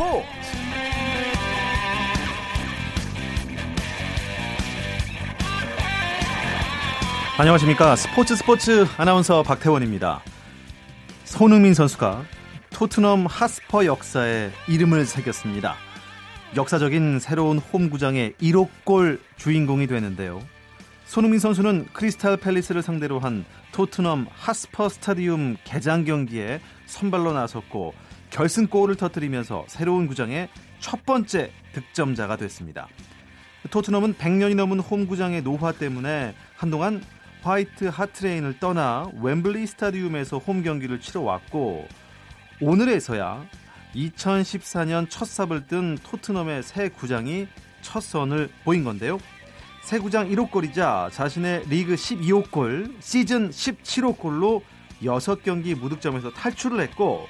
스포츠. 안녕하십니까. 스포츠 스포츠 아나운서 박태원입니다. 손흥민 선수가 토트넘 하스퍼 역사에 이름을 새겼습니다. 역사적인 새로운 홈구장의 1억 골 주인공이 되는데요. 손흥민 선수는 크리스탈 팰리스를 상대로 한 토트넘 하스퍼 스타디움 개장 경기에 선발로 나섰고 결승골을 터뜨리면서 새로운 구장의 첫 번째 득점자가 됐습니다. 토트넘은 100년이 넘은 홈구장의 노화 때문에 한동안 화이트 하트레인을 떠나 웸블리 스타디움에서 홈 경기를 치러 왔고 오늘에서야 2014년 첫 삽을 뜬 토트넘의 새 구장이 첫 선을 보인 건데요. 새 구장 1호 골이자 자신의 리그 12호 골, 시즌 17호 골로 6경기 무득점에서 탈출을 했고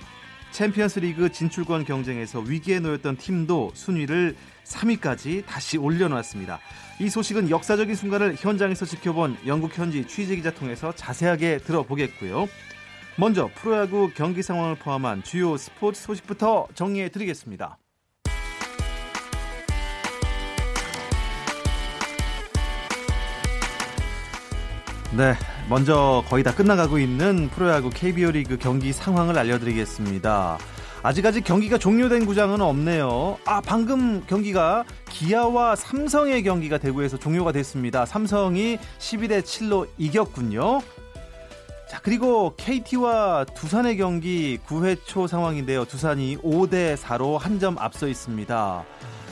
챔피언스 리그 진출권 경쟁에서 위기에 놓였던 팀도 순위를 3위까지 다시 올려놓았습니다. 이 소식은 역사적인 순간을 현장에서 지켜본 영국 현지 취재기자 통해서 자세하게 들어보겠고요. 먼저 프로야구 경기 상황을 포함한 주요 스포츠 소식부터 정리해 드리겠습니다. 네, 먼저 거의 다 끝나가고 있는 프로야구 KBO 리그 경기 상황을 알려드리겠습니다. 아직 아직 경기가 종료된 구장은 없네요. 아, 방금 경기가 기아와 삼성의 경기가 대구에서 종료가 됐습니다. 삼성이 12대 7로 이겼군요. 자, 그리고 KT와 두산의 경기 9회 초 상황인데요. 두산이 5대 4로 한 점 앞서 있습니다.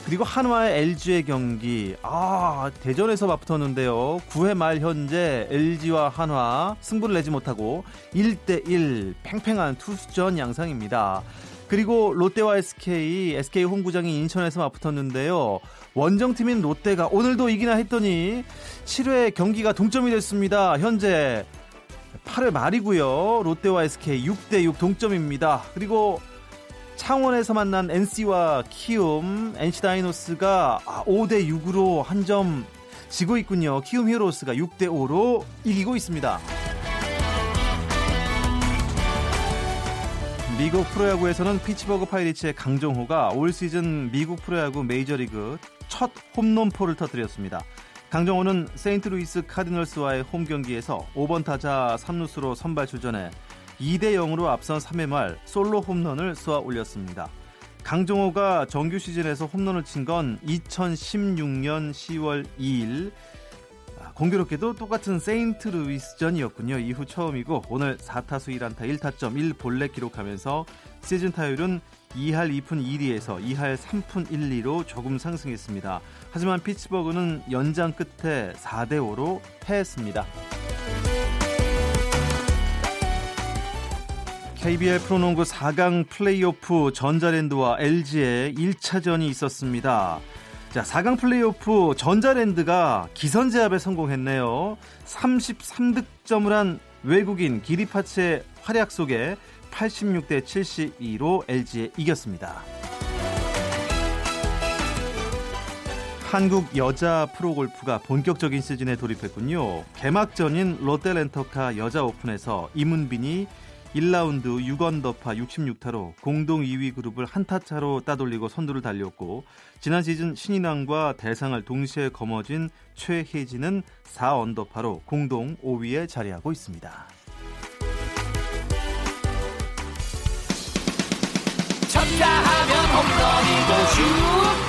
그리고 한화의 LG의 경기. 아 대전에서 맞붙었는데요. 9회 말 현재 LG와 한화 승부를 내지 못하고 1대1 팽팽한 투수전 양상입니다. 그리고 롯데와 SK SK 홈구장이 인천에서 맞붙었는데요. 원정팀인 롯데가 오늘도 이기나 했더니 7회 경기가 동점이 됐습니다. 현재 8회 말이고요. 롯데와 SK 6대6 동점입니다. 그리고 창원에서 만난 NC와 키움, NC 다이노스가 5대 6으로 한 점 지고 있군요. 키움 히어로스가 6대 5로 이기고 있습니다. 미국 프로야구에서는 피츠버그 파이리츠의 강정호가 올 시즌 미국 프로야구 메이저리그 첫 홈런포를 터뜨렸습니다. 강정호는 세인트루이스 카디널스와의 홈 경기에서 5번 타자 3루수로 선발 출전해 2대 0으로 앞선 3회 말 솔로 홈런을 쏘아 올렸습니다. 강정호가 정규 시즌에서 홈런을 친 건 2016년 10월 2일 공교롭게도 똑같은 세인트루이스전이었군요. 이후 처음이고 오늘 4타수 1안타 1타점 1볼넷 기록하면서 시즌 타율은 2할 2푼 1리에서 2할 3푼 1리로 조금 상승했습니다. 하지만 피츠버그는 연장 끝에 4대 5로 패했습니다. KBL 프로농구 4강 플레이오프 전자랜드와 LG의 1차전이 있었습니다. 자, 4강 플레이오프 전자랜드가 기선제압에 성공했네요. 33득점을 한 외국인 기리파츠의 활약 속에 86대 72로 LG에 이겼습니다. 한국 여자 프로골프가 본격적인 시즌에 돌입했군요. 개막전인 롯데렌터카 여자 오픈에서 이문빈이 1라운드 6언더파 66타로 공동 2위 그룹을 한타 차로 따돌리고 선두를 달렸고 지난 시즌 신인왕과 대상을 동시에 거머쥔 최혜진은 4언더파로 공동 5위에 자리하고 있습니다. 쳤다 하면 홈런이고 슛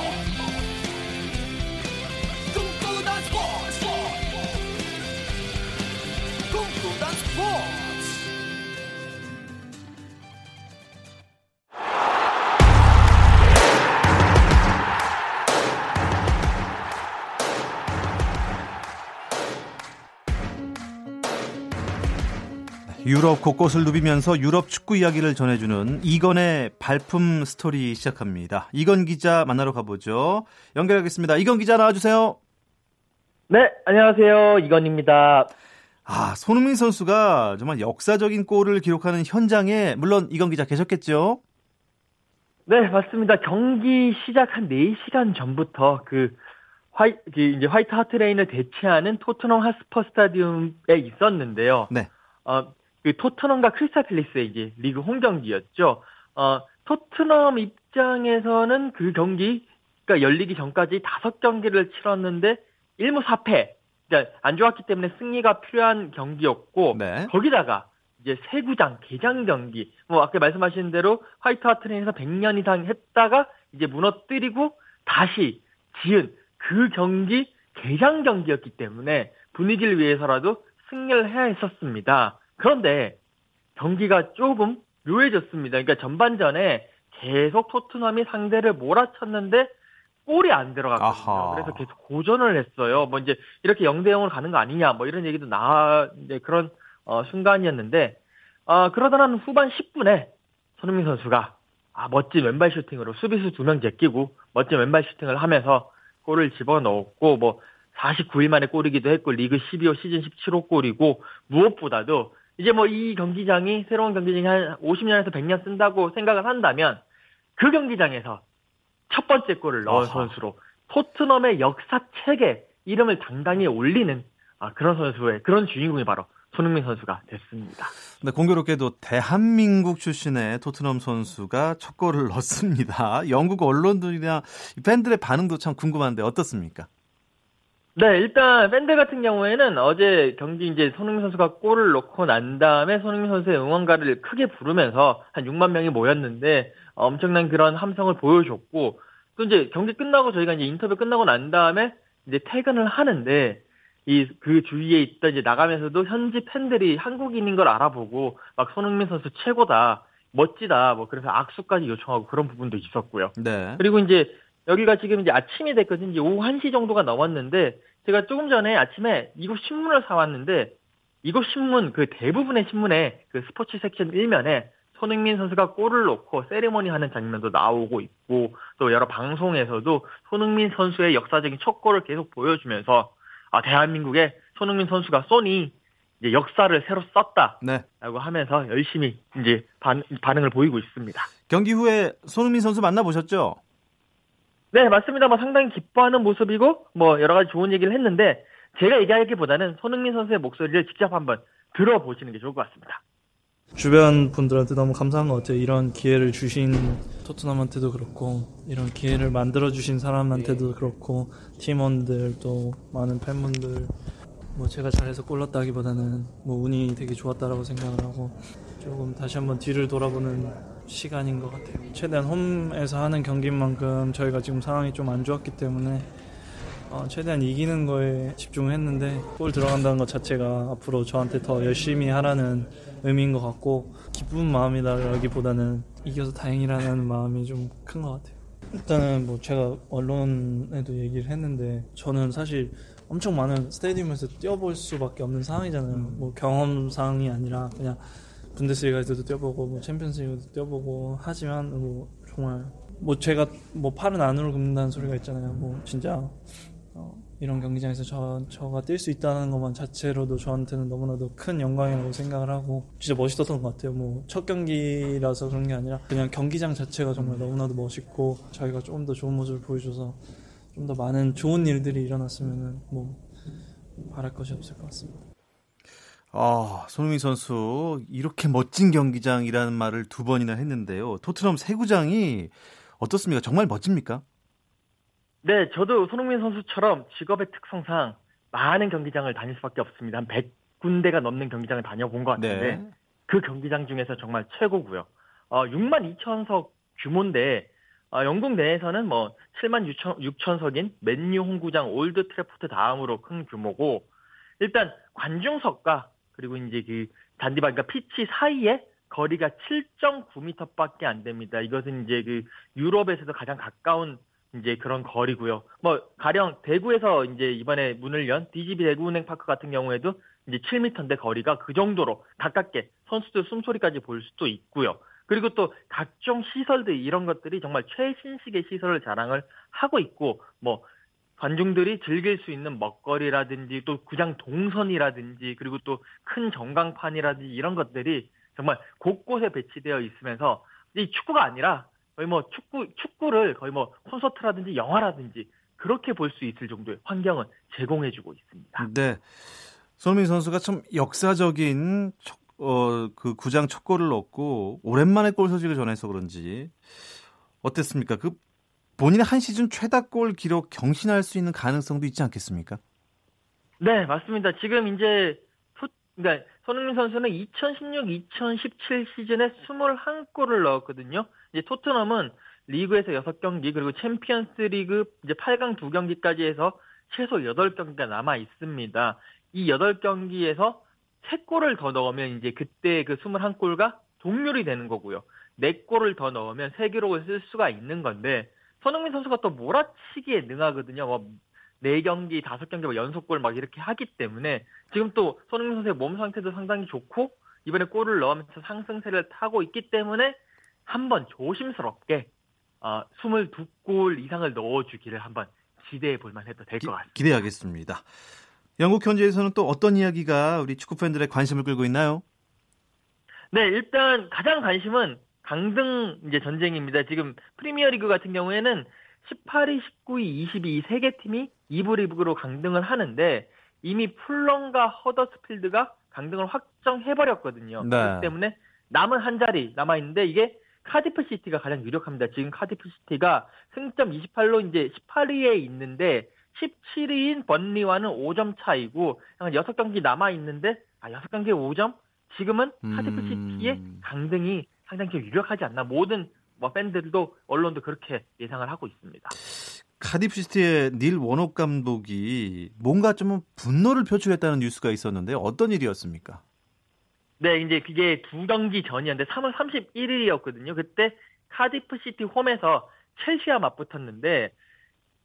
유럽 곳곳을 누비면서 유럽 축구 이야기를 전해주는 이건의 발품 스토리 시작합니다. 이건 기자 만나러 가보죠. 연결하겠습니다. 이건 기자 나와주세요. 네, 안녕하세요. 이건입니다. 아, 손흥민 선수가 정말 역사적인 골을 기록하는 현장에 물론 이건 기자 계셨겠죠? 네, 맞습니다. 경기 시작 한 4시간 전부터 그 화이, 그 이제 화이트 하트 레인을 대체하는 토트넘 핫스퍼 스타디움에 있었는데요. 네. 어, 그 토트넘과 크리스탈 팰리스의 이제 리그 홈 경기였죠. 어, 토트넘 입장에서는 그 경기가 열리기 전까지 다섯 경기를 치렀는데 1무 4패. 그러니까 안 좋았기 때문에 승리가 필요한 경기였고 네. 거기다가 이제 세구장 개장 경기 뭐 아까 말씀하신 대로 화이트 하트레인에서 100년 이상 했다가 이제 무너뜨리고 다시 지은 그 경기 개장 경기였기 때문에 분위기를 위해서라도 승리를 해야 했었습니다. 그런데 경기가 조금 묘해졌습니다. 그러니까 전반전에 계속 토트넘이 상대를 몰아쳤는데 골이 안 들어갔거든요. 아하. 그래서 계속 고전을 했어요. 뭐 이제 이렇게 0대 0으로 가는 거 아니냐 뭐 이런 얘기도 나 이제 그런 어, 순간이었는데 어, 그러다는 후반 10분에 손흥민 선수가 아, 멋진 왼발 슈팅으로 수비수 두 명 제끼고 멋진 왼발 슈팅을 하면서 골을 집어넣었고 뭐 49일 만에 골이기도 했고 리그 12호 시즌 17호 골이고 무엇보다도 이제 뭐 이 경기장이 새로운 경기장이 한 50년에서 100년 쓴다고 생각을 한다면 그 경기장에서 첫 번째 골을 넣은 아하. 선수로 토트넘의 역사책에 이름을 당당히 올리는 아, 그런 선수의 그런 주인공이 바로 손흥민 선수가 됐습니다. 네, 공교롭게도 대한민국 출신의 토트넘 선수가 첫 골을 넣었습니다. 영국 언론들이나 팬들의 반응도 참 궁금한데 어떻습니까? 네, 일단 팬들 같은 경우에는 어제 경기 이제 손흥민 선수가 골을 넣고 난 다음에 손흥민 선수의 응원가를 크게 부르면서 한 6만 명이 모였는데 엄청난 그런 함성을 보여줬고 또 이제 경기 끝나고 저희가 이제 인터뷰 끝나고 난 다음에 이제 퇴근을 하는데 이 그 주위에 있다 이제 나가면서도 현지 팬들이 한국인인 걸 알아보고 막 손흥민 선수 최고다 멋지다 뭐 그래서 악수까지 요청하고 그런 부분도 있었고요. 네. 그리고 이제 여기가 지금 이제 아침이 됐거든요. 이제 오후 1시 정도가 넘었는데 제가 조금 전에 아침에 이곳 신문을 사왔는데 이곳 신문 그 대부분의 신문에 그 스포츠 섹션 1면에 손흥민 선수가 골을 넣고 세리머니 하는 장면도 나오고 있고 또 여러 방송에서도 손흥민 선수의 역사적인 첫 골을 계속 보여주면서 아, 대한민국의 손흥민 선수가 쏘니 이제 역사를 새로 썼다라고 네. 하면서 열심히 이제 반, 반응을 보이고 있습니다. 경기 후에 손흥민 선수 만나 보셨죠? 네, 맞습니다. 뭐 상당히 기뻐하는 모습이고 뭐 여러 가지 좋은 얘기를 했는데 제가 얘기하기보다는 손흥민 선수의 목소리를 직접 한번 들어보시는 게 좋을 것 같습니다. 주변 분들한테 너무 감사한 것 같아요. 이런 기회를 주신 토트넘한테도 그렇고 이런 기회를 만들어 주신 사람한테도 그렇고 팀원들 또 많은 팬분들 뭐 제가 잘해서 골랐다기보다는 뭐 운이 되게 좋았다라고 생각을 하고 조금 다시 한번 뒤를 돌아보는 시간인 것 같아요. 최대한 홈에서 하는 경기인 만큼 저희가 지금 상황이 좀 안 좋았기 때문에 어, 최대한 이기는 거에 집중했는데 골 들어간다는 것 자체가 앞으로 저한테 더 열심히 하라는 의미인 것 같고 기쁜 마음이라기보다는 이겨서 다행이라는 마음이 좀 큰 것 같아요. 일단은 뭐 제가 언론에도 얘기를 했는데 저는 사실 엄청 많은 스테디움에서 뛰어볼 수밖에 없는 상황이잖아요. 음. 뭐 경험상이 아니라 그냥 분데스리가에서도 뛰어보고 뭐 챔피언스리그도 뛰어보고 하지만 뭐 정말 뭐 제가 뭐 팔은 안으로 굽는다는 소리가 있잖아요. 뭐 진짜 어, 이런 경기장에서 저, 저가 뛸 수 있다는 것만 자체로도 저한테는 너무나도 큰 영광이라고 생각을 하고 진짜 멋있었던 것 같아요. 뭐 첫 경기라서 그런 게 아니라 그냥 경기장 자체가 정말 너무나도 멋있고 저희가 조금 더 좋은 모습을 보여줘서 좀 더 많은 좋은 일들이 일어났으면 뭐 바랄 것이 없을 것 같습니다. 아, 손흥민 선수 이렇게 멋진 경기장이라는 말을 두 번이나 했는데요. 토트넘 세구장이 어떻습니까? 정말 멋집니까? 네, 저도 손흥민 선수처럼 직업의 특성상 많은 경기장을 다닐 수밖에 없습니다. 한 100군데가 넘는 경기장을 다녀본 것 같은데 네. 그 경기장 중에서 정말 최고고요. 어, 6만 2천석 규모인데 어, 영국 내에서는 뭐 7만 6천, 6천석인 맨유 홈구장 올드 트래포트 다음으로 큰 규모고 일단 관중석과 그리고 이제 그 잔디밭 그러니까 피치 사이에 거리가 7.9m밖에 안 됩니다. 이것은 이제 그 유럽에서도 가장 가까운 이제 그런 거리고요. 뭐 가령 대구에서 이제 이번에 문을 연 DGB 대구은행 파크 같은 경우에도 이제 7m인데 거리가 그 정도로 가깝게 선수들 숨소리까지 볼 수도 있고요. 그리고 또 각종 시설들 이런 것들이 정말 최신식의 시설을 자랑을 하고 있고 뭐 관중들이 즐길 수 있는 먹거리라든지 또 구장 동선이라든지 그리고 또 큰 전광판이라든지 이런 것들이 정말 곳곳에 배치되어 있으면서 이 축구가 아니라 거의 뭐 축구 축구를 거의 뭐 콘서트라든지 영화라든지 그렇게 볼 수 있을 정도의 환경은 제공해주고 있습니다. 네. 손흥민 선수가 참 역사적인 첫, 어, 그 구장 첫 골을 넣고 오랜만에 골 소식을 전해서 그런지 어땠습니까? 그 본인의 한 시즌 최다 골 기록 경신할 수 있는 가능성도 있지 않겠습니까? 네, 맞습니다. 지금 이제 그러니까 손흥민 선수는 2016-2017 시즌에 21골을 넣었거든요. 이제 토트넘은 리그에서 6경기 그리고 챔피언스 리그 이제 8강 2경기까지 해서 최소 8경기가 남아 있습니다. 이 8경기에서 3골을 더 넣으면 이제 그때 그 21골과 동률이 되는 거고요. 4골을 더 넣으면 세 기록을 쓸 수가 있는 건데 손흥민 선수가 또 몰아치기에 능하거든요. 뭐 4경기, 5경기 뭐 연속골 막 이렇게 하기 때문에 지금 또 손흥민 선수의 몸 상태도 상당히 좋고 이번에 골을 넣으면서 상승세를 타고 있기 때문에 한번 조심스럽게 어, 22골 이상을 넣어주기를 한번 기대해 볼만 해도 될 것 같습니다. 기대하겠습니다. 영국 현지에서는 또 어떤 이야기가 우리 축구 팬들의 관심을 끌고 있나요? 네, 일단 가장 관심은 강등 이제 전쟁입니다. 지금 프리미어리그 같은 경우에는 18위, 19위, 20위 세 개 팀이 2부 리그로 강등을 하는데 이미 풀럼과 허더스필드가 강등을 확정해버렸거든요. 네. 그렇기 때문에 남은 한 자리 남아 있는데 이게 카디프 시티가 가장 유력합니다. 지금 카디프 시티가 승점 28로 이제 18위에 있는데 17위인 번리와는 5점 차이고 한 6경기 남아 있는데 아 6경기에 5점? 지금은 카디프 시티의 음. 강등이 상당히 유력하지 않나 모든 뭐 팬들도 언론도 그렇게 예상을 하고 있습니다. 카디프 시티의 닐 워녹 감독이 뭔가 좀 분노를 표출했다는 뉴스가 있었는데 어떤 일이었습니까? 네, 이제 그게 두 경기 전이었는데 3월 31일이었거든요. 그때 카디프 시티 홈에서 첼시와 맞붙었는데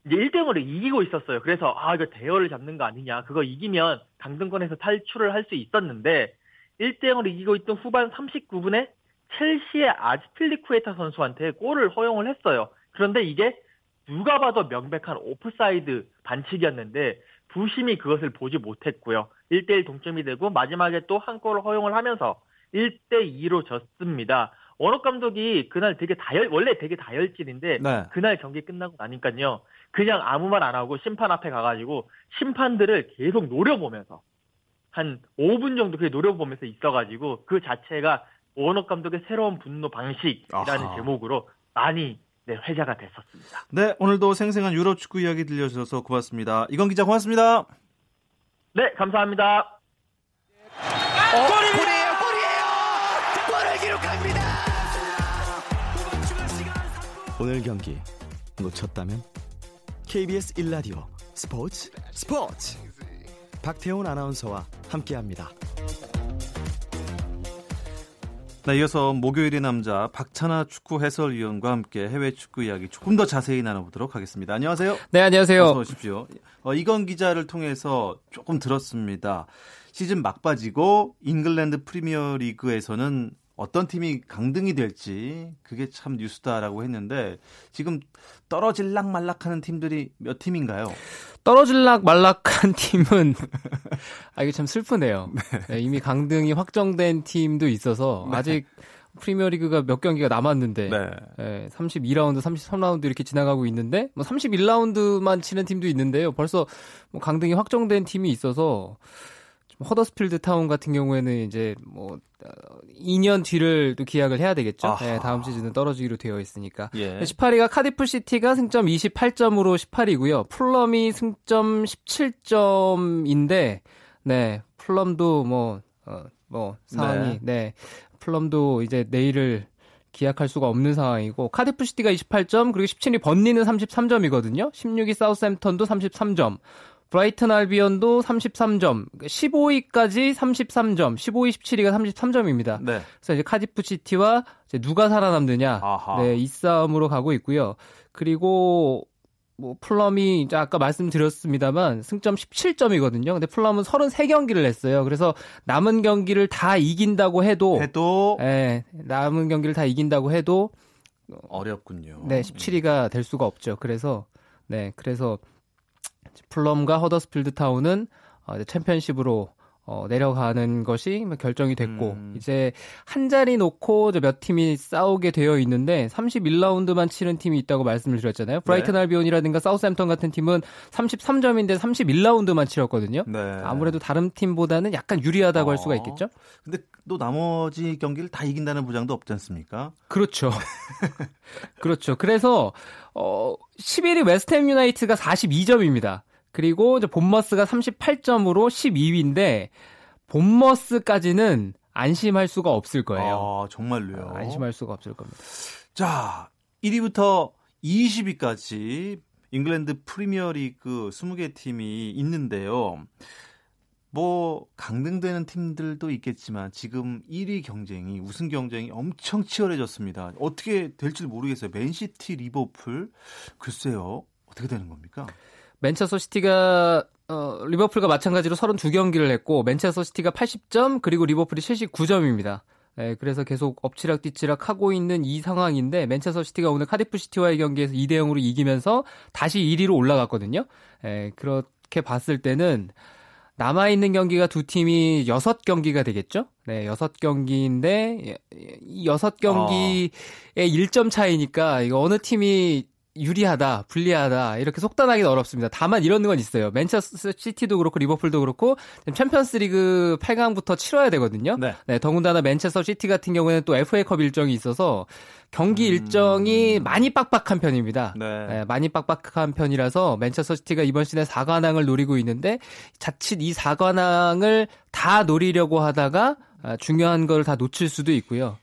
이제 1대0으로 이기고 있었어요. 그래서 아 이거 대어를 잡는 거 아니냐. 그거 이기면 강등권에서 탈출을 할 수 있었는데 1대0으로 이기고 있던 후반 39분에 첼시의 아즈필리쿠에타 선수한테 골을 허용을 했어요. 그런데 이게 누가 봐도 명백한 오프사이드 반칙이었는데 부심이 그것을 보지 못했고요. 1대1 동점이 되고 마지막에 또 한 골을 허용을 하면서 1대2로 졌습니다. 워녹 감독이 그날 되게 다혈 원래 되게 다혈질인데 네. 그날 경기 끝나고 나니까요. 그냥 아무 말 안 하고 심판 앞에 가가지고 심판들을 계속 노려보면서 한 5분 정도 그게 노려보면서 있어가지고 그 자체가 원호 감독의 새로운 분노 방식이라는 아하. 제목으로 많이 네, 회자가 됐었습니다. 네, 오늘도 생생한 유럽 축구 이야기 들려주셔서 고맙습니다. 이건 기자 고맙습니다. 네, 감사합니다. 어, 골이에요, 골이에요! 골을 기록합니다! 오늘 경기 놓쳤다면 KBS 1라디오 스포츠 스포츠 박태훈 아나운서와 함께합니다. 네, 이어서 목요일의 남자 박찬아 축구 해설위원과 함께 해외 축구 이야기 조금 더 자세히 나눠보도록 하겠습니다. 안녕하세요. 네, 안녕하세요. 어서 오십시오. 어, 이건 기자를 통해서 조금 들었습니다. 시즌 막바지고 잉글랜드 프리미어 리그에서는 어떤 팀이 강등이 될지 그게 참 뉴스다라고 했는데 지금 떨어질락 말락하는 팀들이 몇 팀인가요? 떨어질락 말락한 팀은 아 이게 참 슬프네요. 네. 네, 이미 강등이 확정된 팀도 있어서 네. 아직 프리미어리그가 몇 경기가 남았는데 네. 네, 32라운드, 33라운드 이렇게 지나가고 있는데 뭐 31라운드만 치른 팀도 있는데요. 벌써 뭐 강등이 확정된 팀이 있어서 허더스필드 타운 같은 경우에는 이제 뭐 2년 어, 뒤를 또 기약을 해야 되겠죠. 네, 다음 시즌은 떨어지기로 되어 있으니까. 예. 18위가 카디프 시티가 승점 28점으로 18위고요. 풀럼이 승점 17점인데 네, 풀럼도 뭐 어, 뭐 상황이 네. 네. 풀럼도 이제 내일을 기약할 수가 없는 상황이고 카디프 시티가 28점 그리고 17위 번리는 33점이거든요. 16위 사우스햄턴도 33점. 브라이튼 알비온도 33점, 15위까지 33점, 15위, 17위가 33점입니다. 네. 그래서 이제 카디프 시티와 이제 누가 살아남느냐, 아하. 네, 이 싸움으로 가고 있고요. 그리고 뭐 풀럼이 이제 아까 말씀드렸습니다만 승점 17점이거든요. 근데 풀럼은 33경기를 했어요. 그래서 남은 경기를 다 이긴다고 해도 해도 예, 남은 경기를 다 이긴다고 해도 어렵군요. 네, 17위가 될 수가 없죠. 그래서 네, 그래서 풀럼과 허더스필드 타운은 어, 챔피언십으로 어, 내려가는 것이 결정이 됐고 음. 이제 한 자리 놓고 몇 팀이 싸우게 되어 있는데 31라운드만 치른 팀이 있다고 말씀을 드렸잖아요. 브라이튼 네. 알비온이라든가 사우스햄턴 같은 팀은 33점인데 31라운드만 치렀거든요. 네. 아무래도 다른 팀보다는 약간 유리하다고 어. 할 수가 있겠죠. 근데 또 나머지 경기를 다 이긴다는 보장도 없지 않습니까? 그렇죠. 그렇죠. 그래서 어 11위 웨스트햄 유나이티드가 42점입니다. 그리고 이제 본머스가 38점으로 12위인데 본머스까지는 안심할 수가 없을 거예요. 아, 정말로요. 아, 안심할 수가 없을 겁니다. 자, 1위부터 20위까지 잉글랜드 프리미어리그 20개 팀이 있는데요. 뭐 강등되는 팀들도 있겠지만 지금 1위 경쟁이 우승 경쟁이 엄청 치열해졌습니다. 어떻게 될지 모르겠어요. 맨시티, 리버풀 글쎄요. 어떻게 되는 겁니까? 맨체스터 시티가 어, 리버풀과 마찬가지로 32경기를 했고 맨체스터 시티가 80점 그리고 리버풀이 79점입니다. 예, 그래서 계속 엎치락뒤치락 하고 있는 이 상황인데 맨체스터 시티가 오늘 카디프 시티와의 경기에서 2대 0으로 이기면서 다시 1위로 올라갔거든요. 예, 그렇게 봤을 때는 남아 있는 경기가 두 팀이 6경기가 되겠죠? 네, 6경기인데 이 6경기의 어. 1점 차이니까 이거 어느 팀이 유리하다, 불리하다 이렇게 속단하기는 어렵습니다. 다만 이런 건 있어요. 맨체스터 시티도 그렇고 리버풀도 그렇고 챔피언스리그 8강부터 치러야 되거든요. 네. 네. 더군다나 맨체스터 시티 같은 경우에는 또 FA컵 일정이 있어서 경기 음... 일정이 많이 빡빡한 편입니다. 네. 네, 많이 빡빡한 편이라서 맨체스터 시티가 이번 시즌에 4관왕을 노리고 있는데 자칫 이 4관왕을 다 노리려고 하다가 아, 중요한 걸 다 놓칠 수도 있고요.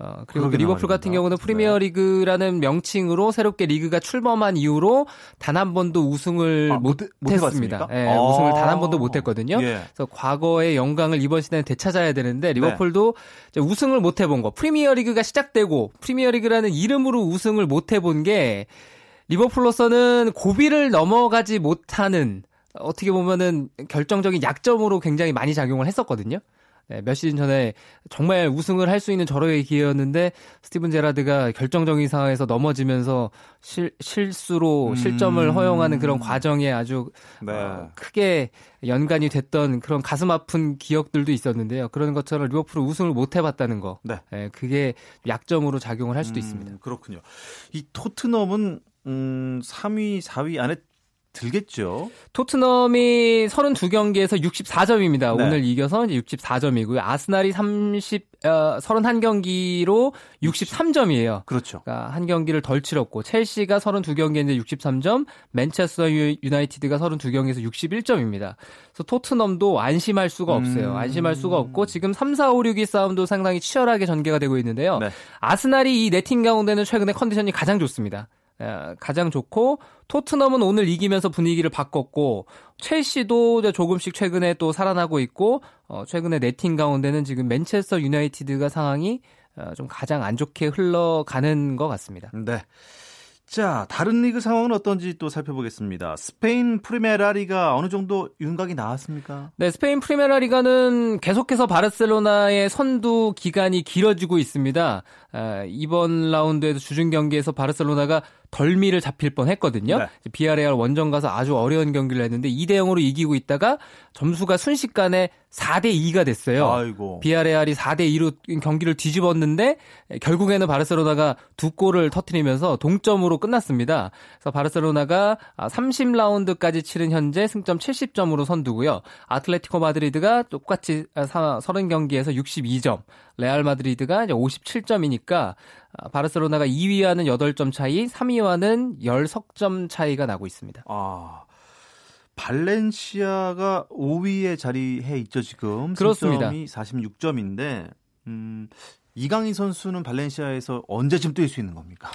어, 그리고 그 리버풀 같은 경우는 프리미어 리그라는 네. 명칭으로 새롭게 리그가 출범한 이후로 단 한 번도 우승을 아, 못, 했습니다. 예, 아~ 우승을 단 한 번도 못 했거든요. 예. 그래서 과거의 영광을 이번 시즌에 되찾아야 되는데 리버풀도 네. 우승을 못 해본 거. 프리미어 리그가 시작되고 프리미어 리그라는 이름으로 우승을 못 해본 게 리버풀로서는 고비를 넘어가지 못하는 어떻게 보면은 결정적인 약점으로 굉장히 많이 작용을 했었거든요. 네, 몇 시즌 전에 정말 우승을 할 수 있는 절호의 기회였는데 스티븐 제라드가 결정적인 상황에서 넘어지면서 실, 실수로 음. 실점을 허용하는 그런 과정에 아주 네. 어, 크게 연관이 됐던 그런 가슴 아픈 기억들도 있었는데요. 그런 것처럼 리버풀은 우승을 못 해봤다는 거, 네. 네, 그게 약점으로 작용을 할 수도 음, 있습니다. 그렇군요. 이 토트넘은 음, 3위, 4위 안에 들겠죠. 토트넘이 32경기에서 64점입니다. 네. 오늘 이겨서 이제 64점이고요. 아스날이 30 어, 31경기로 63점이에요. 그렇죠. 그러니까 한 경기를 덜 치렀고 첼시가 32경기인데 63점, 맨체스터 유나이티드가 32경기에서 61점입니다. 그래서 토트넘도 안심할 수가 없어요. 음... 안심할 수가 없고 지금 3, 4, 5, 6위 싸움도 상당히 치열하게 전개가 되고 있는데요. 네. 아스날이 이 네팅 가운데는 최근에 컨디션이 가장 좋습니다. 가장 좋고 토트넘은 오늘 이기면서 분위기를 바꿨고 첼시도 조금씩 최근에 또 살아나고 있고 어, 최근에 네팀 가운데는 지금 맨체스터 유나이티드가 상황이 어, 좀 가장 안 좋게 흘러가는 것 같습니다. 네. 자, 다른 리그 상황은 어떤지 또 살펴보겠습니다. 스페인 프리메라리가 어느 정도 윤곽이 나왔습니까? 네, 스페인 프리메라리가는 계속해서 바르셀로나의 선두 기간이 길어지고 있습니다. 아, 이번 라운드에서 주중 경기에서 바르셀로나가 덜미를 잡힐 뻔 했거든요. 네. 비아레알 원정 가서 아주 어려운 경기를 했는데 2대 0으로 이기고 있다가 점수가 순식간에 4대 2가 됐어요. 아이고. 비아레알이 4대 2로 경기를 뒤집었는데 결국에는 바르셀로나가 두 골을 터트리면서 동점으로 끝났습니다. 그래서 바르셀로나가 30라운드까지 치른 현재 승점 70점으로 선두고요. 아틀레티코 마드리드가 똑같이 30경기에서 62점, 레알 마드리드가 이제 57점이니까 바르셀로나가 2위와는 8점 차이, 3위와는 10석점 차이가 나고 있습니다. 아. 발렌시아가 5위에 자리해 있죠, 지금. 그렇습니다. 승점이 46점인데 음, 이강인 선수는 발렌시아에서 언제쯤 뛸 수 있는 겁니까?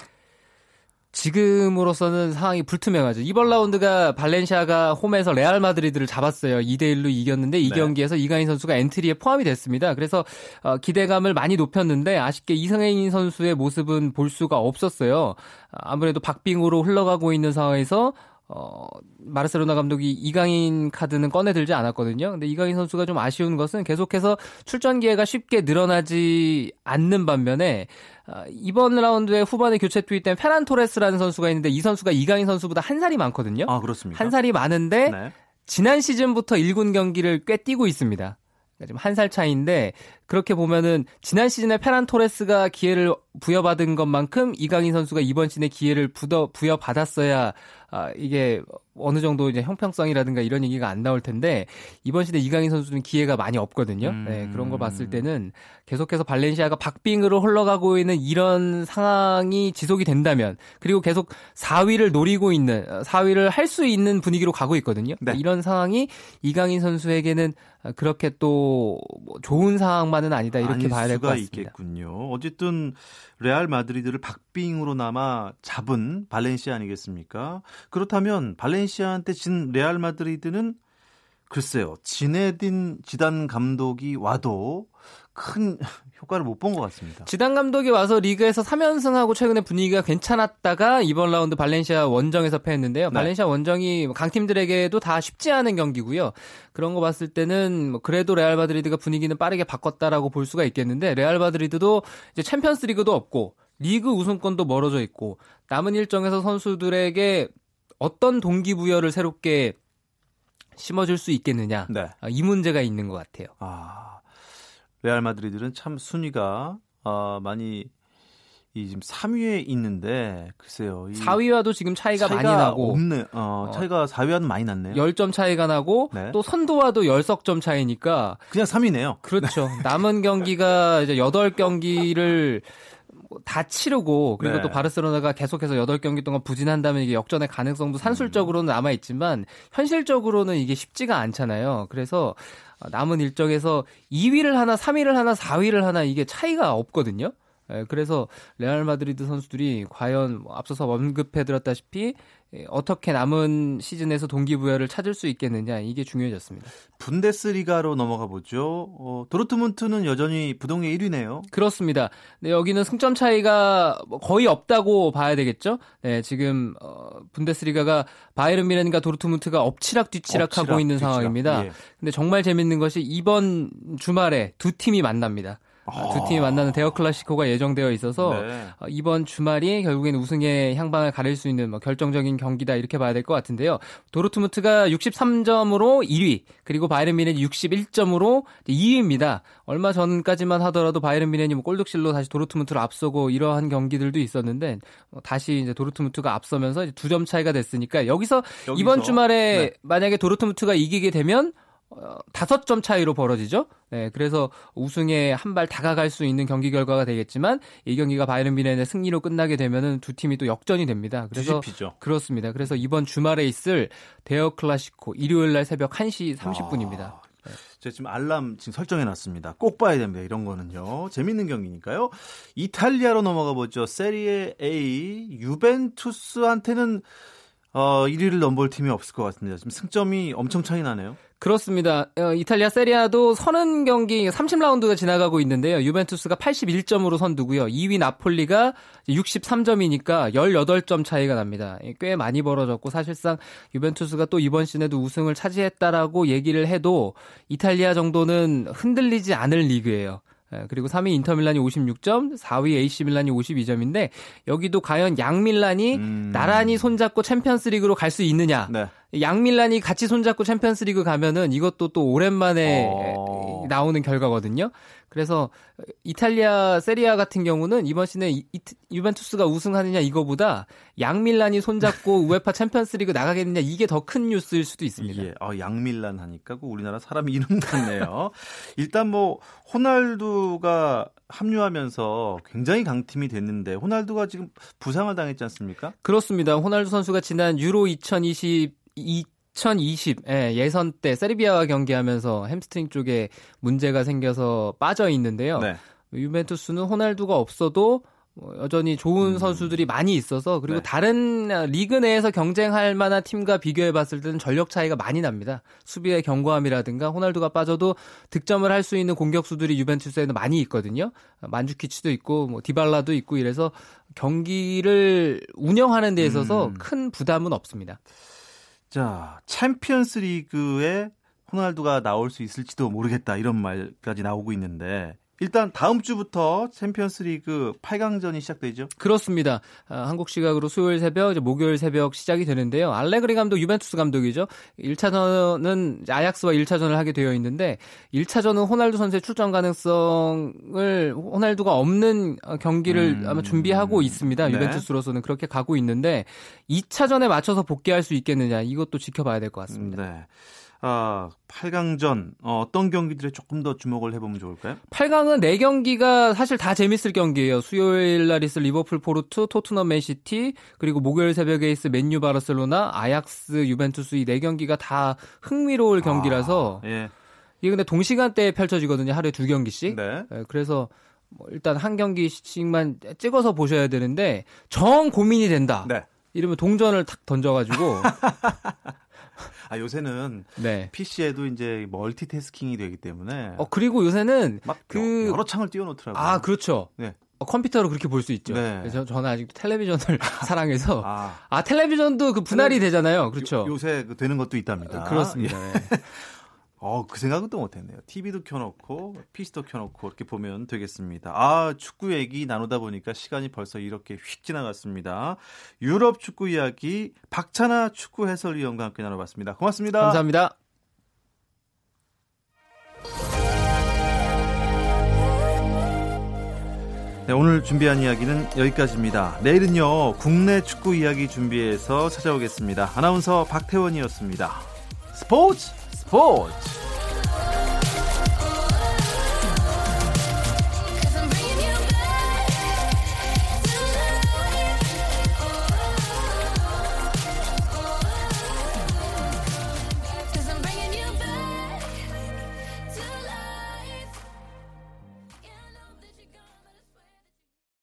지금으로서는 상황이 불투명하죠. 이번 라운드가 발렌시아가 홈에서 레알 마드리드를 잡았어요. 2대 1로 이겼는데 이 네. 경기에서 이강인 선수가 엔트리에 포함이 됐습니다. 그래서 어, 기대감을 많이 높였는데 아쉽게 이승혜인 선수의 모습은 볼 수가 없었어요. 아무래도 박빙으로 흘러가고 있는 상황에서 어, 마르세로나 감독이 이강인 카드는 꺼내들지 않았거든요. 근데 이강인 선수가 좀 아쉬운 것은 계속해서 출전 기회가 쉽게 늘어나지 않는 반면에 어, 이번 라운드에 후반에 교체 투입된 페란 토레스라는 선수가 있는데 이 선수가 이강인 선수보다 한 살이 많거든요. 아, 그렇습니까? 한 살이 많은데 네. 지난 시즌부터 1군 경기를 꽤 뛰고 있습니다. 그러니까 지금 한 살 차이인데 그렇게 보면은 지난 시즌에 페란 토레스가 기회를 부여받은 것만큼 이강인 선수가 이번 시즌에 기회를 부여 부여받았어야 아, 이게 어느 정도 이제 형평성이라든가 이런 얘기가 안 나올 텐데 이번 시대 이강인 선수는 기회가 많이 없거든요. 음. 네, 그런 걸 봤을 때는 계속해서 발렌시아가 박빙으로 흘러가고 있는 이런 상황이 지속이 된다면 그리고 계속 4위를 노리고 있는 4위를 할 수 있는 분위기로 가고 있거든요. 네. 이런 상황이 이강인 선수에게는 그렇게 또뭐 좋은 상황만 은 아니다 이렇게 봐야 될 것 같습니다. 있겠군요. 어쨌든 레알 마드리드를 박빙으로나마 잡은 발렌시아 아니겠습니까? 그렇다면 발렌시아한테 진 레알 마드리드는 글쎄요. 지네딘 지단 감독이 와도 큰 효과를 못 본 것 같습니다. 지단 감독이 와서 리그에서 3연승하고 최근에 분위기가 괜찮았다가 이번 라운드 발렌시아 원정에서 패했는데요. 네. 발렌시아 원정이 강팀들에게도 다 쉽지 않은 경기고요. 그런 거 봤을 때는 뭐 그래도 레알 마드리드가 분위기는 빠르게 바꿨다라고 볼 수가 있겠는데 레알 마드리드도 이제 챔피언스 리그도 없고 리그 우승권도 멀어져 있고 남은 일정에서 선수들에게 어떤 동기부여를 새롭게 심어줄 수 있겠느냐 네. 아, 이 문제가 있는 것 같아요. 아, 레알 마드리드는 참 순위가 어, 많이 이 지금 3위에 있는데 글쎄요. 4위와도 지금 차이가, 차이가 많이 나고 없네. 어, 어. 차이가 4위와는 많이 났네요. 10점 차이가 나고 네. 또 선두와도 10석 차이니까 그냥 3위네요. 그렇죠. 남은 경기가 이제 8경기를 다 치르고 그리고 네. 또 바르셀로나가 계속해서 8경기 동안 부진한다면 이게 역전의 가능성도 산술적으로는 남아 있지만 현실적으로는 이게 쉽지가 않잖아요. 그래서 남은 일정에서 2위를 하나, 3위를 하나, 4위를 하나 이게 차이가 없거든요. 예, 그래서 레알 마드리드 선수들이 과연 뭐 앞서서 언급해드렸다시피 예, 어떻게 남은 시즌에서 동기부여를 찾을 수 있겠느냐 이게 중요해졌습니다. 분데스리가로 넘어가 보죠. 어, 도르트문트는 여전히 부동의 1위네요. 그렇습니다. 네, 여기는 승점 차이가 뭐 거의 없다고 봐야 되겠죠. 네, 지금 어, 분데스리가가 바이른 미렌과 도르트문트가 엎치락 뒤치락하고 엎치락, 있는 뒤치락. 상황입니다. 예. 근데 정말 재밌는 것이 이번 주말에 두 팀이 만납니다. 아. 두 팀이 만나는 대어 클래시코가 예정되어 있어서 네. 어, 이번 주말이 결국엔 우승의 향방을 가릴 수 있는 뭐 결정적인 경기다 이렇게 봐야 될 것 같은데요. 도르트무트가 63점으로 1위 그리고 바이른 미넨이 61점으로 2위입니다. 얼마 전까지만 하더라도 바이른 미넨이 뭐 골득실로 다시 도르트무트를 앞서고 이러한 경기들도 있었는데 어, 다시 이제 도르트무트가 앞서면서 두 점 차이가 됐으니까 여기서, 여기서? 이번 주말에 네. 만약에 도르트무트가 이기게 되면 어, 다섯 점 차이로 벌어지죠. 네, 그래서 우승에 한 발 다가갈 수 있는 경기 결과가 되겠지만 이 경기가 바이른 미넨의 승리로 끝나게 되면은 두 팀이 또 역전이 됩니다. 그래서 뒤집히죠. 그렇습니다. 그래서 이번 주말에 있을 대어 클래시코 일요일 날 새벽 1시 30분입니다. 아, 네. 제가 지금 알람 지금 설정해 놨습니다. 꼭 봐야 됩니다. 이런 거는요. 재밌는 경기니까요. 이탈리아로 넘어가 보죠. 세리에 A 유벤투스한테는 어, 1위를 넘볼 팀이 없을 것 같습니다. 지금 승점이 엄청 차이 나네요. 그렇습니다. 어, 이탈리아 세리아도 30경기 30라운드가 지나가고 있는데요. 유벤투스가 81점으로 선두고요. 2위 나폴리가 63점이니까 18점 차이가 납니다. 꽤 많이 벌어졌고 사실상 유벤투스가 또 이번 시즌에도 우승을 차지했다라고 얘기를 해도 이탈리아 정도는 흔들리지 않을 리그예요. 예, 그리고 3위 인터밀란이 56점, 4위 AC밀란이 52점인데 여기도 과연 양밀란이 음... 나란히 손잡고 챔피언스리그로 갈 수 있느냐? 네. 양밀란이 같이 손잡고 챔피언스리그 가면은 이것도 또 오랜만에 어... 나오는 결과거든요. 그래서 이탈리아 세리아 같은 경우는 이번 시즌에 이, 이, 유벤투스가 우승하느냐 이거보다 양밀란이 손잡고 우에파 챔피언스리그 나가겠느냐 이게 더 큰 뉴스일 수도 있습니다. 예. 아, 양밀란 하니까 그 우리나라 사람 이름 같네요. 일단 뭐 호날두가 합류하면서 굉장히 강팀이 됐는데 호날두가 지금 부상을 당했지 않습니까? 그렇습니다. 호날두 선수가 지난 유로 2022 2020 예, 예선 때 세르비아와 경기하면서 햄스트링 쪽에 문제가 생겨서 빠져 있는데요. 네. 유벤투스는 호날두가 없어도 뭐 여전히 좋은 음. 선수들이 많이 있어서 그리고 네. 다른 리그 내에서 경쟁할 만한 팀과 비교해 봤을 때는 전력 차이가 많이 납니다. 수비의 견고함이라든가 호날두가 빠져도 득점을 할 수 있는 공격수들이 유벤투스에는 많이 있거든요. 만주키치도 있고 뭐 디발라도 있고 이래서 경기를 운영하는 데 있어서 음. 큰 부담은 없습니다. 자, 챔피언스 리그에 호날두가 나올 수 있을지도 모르겠다. 이런 말까지 나오고 있는데 일단 다음 주부터 챔피언스리그 8강전이 시작되죠. 그렇습니다. 아, 한국 시각으로 수요일 새벽, 목요일 새벽 시작이 되는데요. 알레그리 감독, 유벤투스 감독이죠. 1차전은 아약스와 1차전을 하게 되어 있는데 1차전은 호날두 선수의 출전 가능성을 호날두가 없는 경기를 음... 아마 준비하고 있습니다. 네. 유벤투스로서는 그렇게 가고 있는데 2차전에 맞춰서 복귀할 수 있겠느냐 이것도 지켜봐야 될 것 같습니다. 네. 아, 8강전 어, 떤 경기들에 조금 더 주목을 해보면 좋을까요? 8강은 4경기가 사실 다 재밌을 경기예요. 수요일 날 있을 리버풀 포르투, 토트넘 맨시티, 그리고 목요일 새벽에 있을 맨유 바르셀로나, 아약스, 유벤투스 이 4경기가 다 흥미로울 경기라서 아, 예. 이게 근데 동시간대에 펼쳐지거든요. 하루에 두 경기씩. 네. 네 그래서 뭐 일단 한 경기씩만 찍어서 보셔야 되는데 정 고민이 된다. 네. 이러면 동전을 탁 던져가지고 아 요새는 네. PC에도 이제 멀티태스킹이 되기 때문에. 어 그리고 요새는 막그 여러 창을 띄워놓더라고요. 아 그렇죠. 네. 어, 컴퓨터로 그렇게 볼 수 있죠. 네. 그래서 저는 아직 텔레비전을 사랑해서 아. 아. 텔레비전도 그 분할이 되잖아요. 그렇죠. 요, 새그 되는 것도 있답니다. 아, 그렇습니다. 예. 네. 어, 그 생각은 또 못했네요. TV도 켜놓고 PC도 켜놓고 이렇게 보면 되겠습니다. 아 축구 얘기 나누다 보니까 시간이 벌써 이렇게 휙 지나갔습니다. 유럽 축구 이야기 박찬아 축구 해설위원과 함께 나눠봤습니다. 고맙습니다. 감사합니다. 네, 오늘 준비한 이야기는 여기까지입니다. 내일은요 국내 축구 이야기 준비해서 찾아오겠습니다. 아나운서 박태원이었습니다. 스포츠 스포츠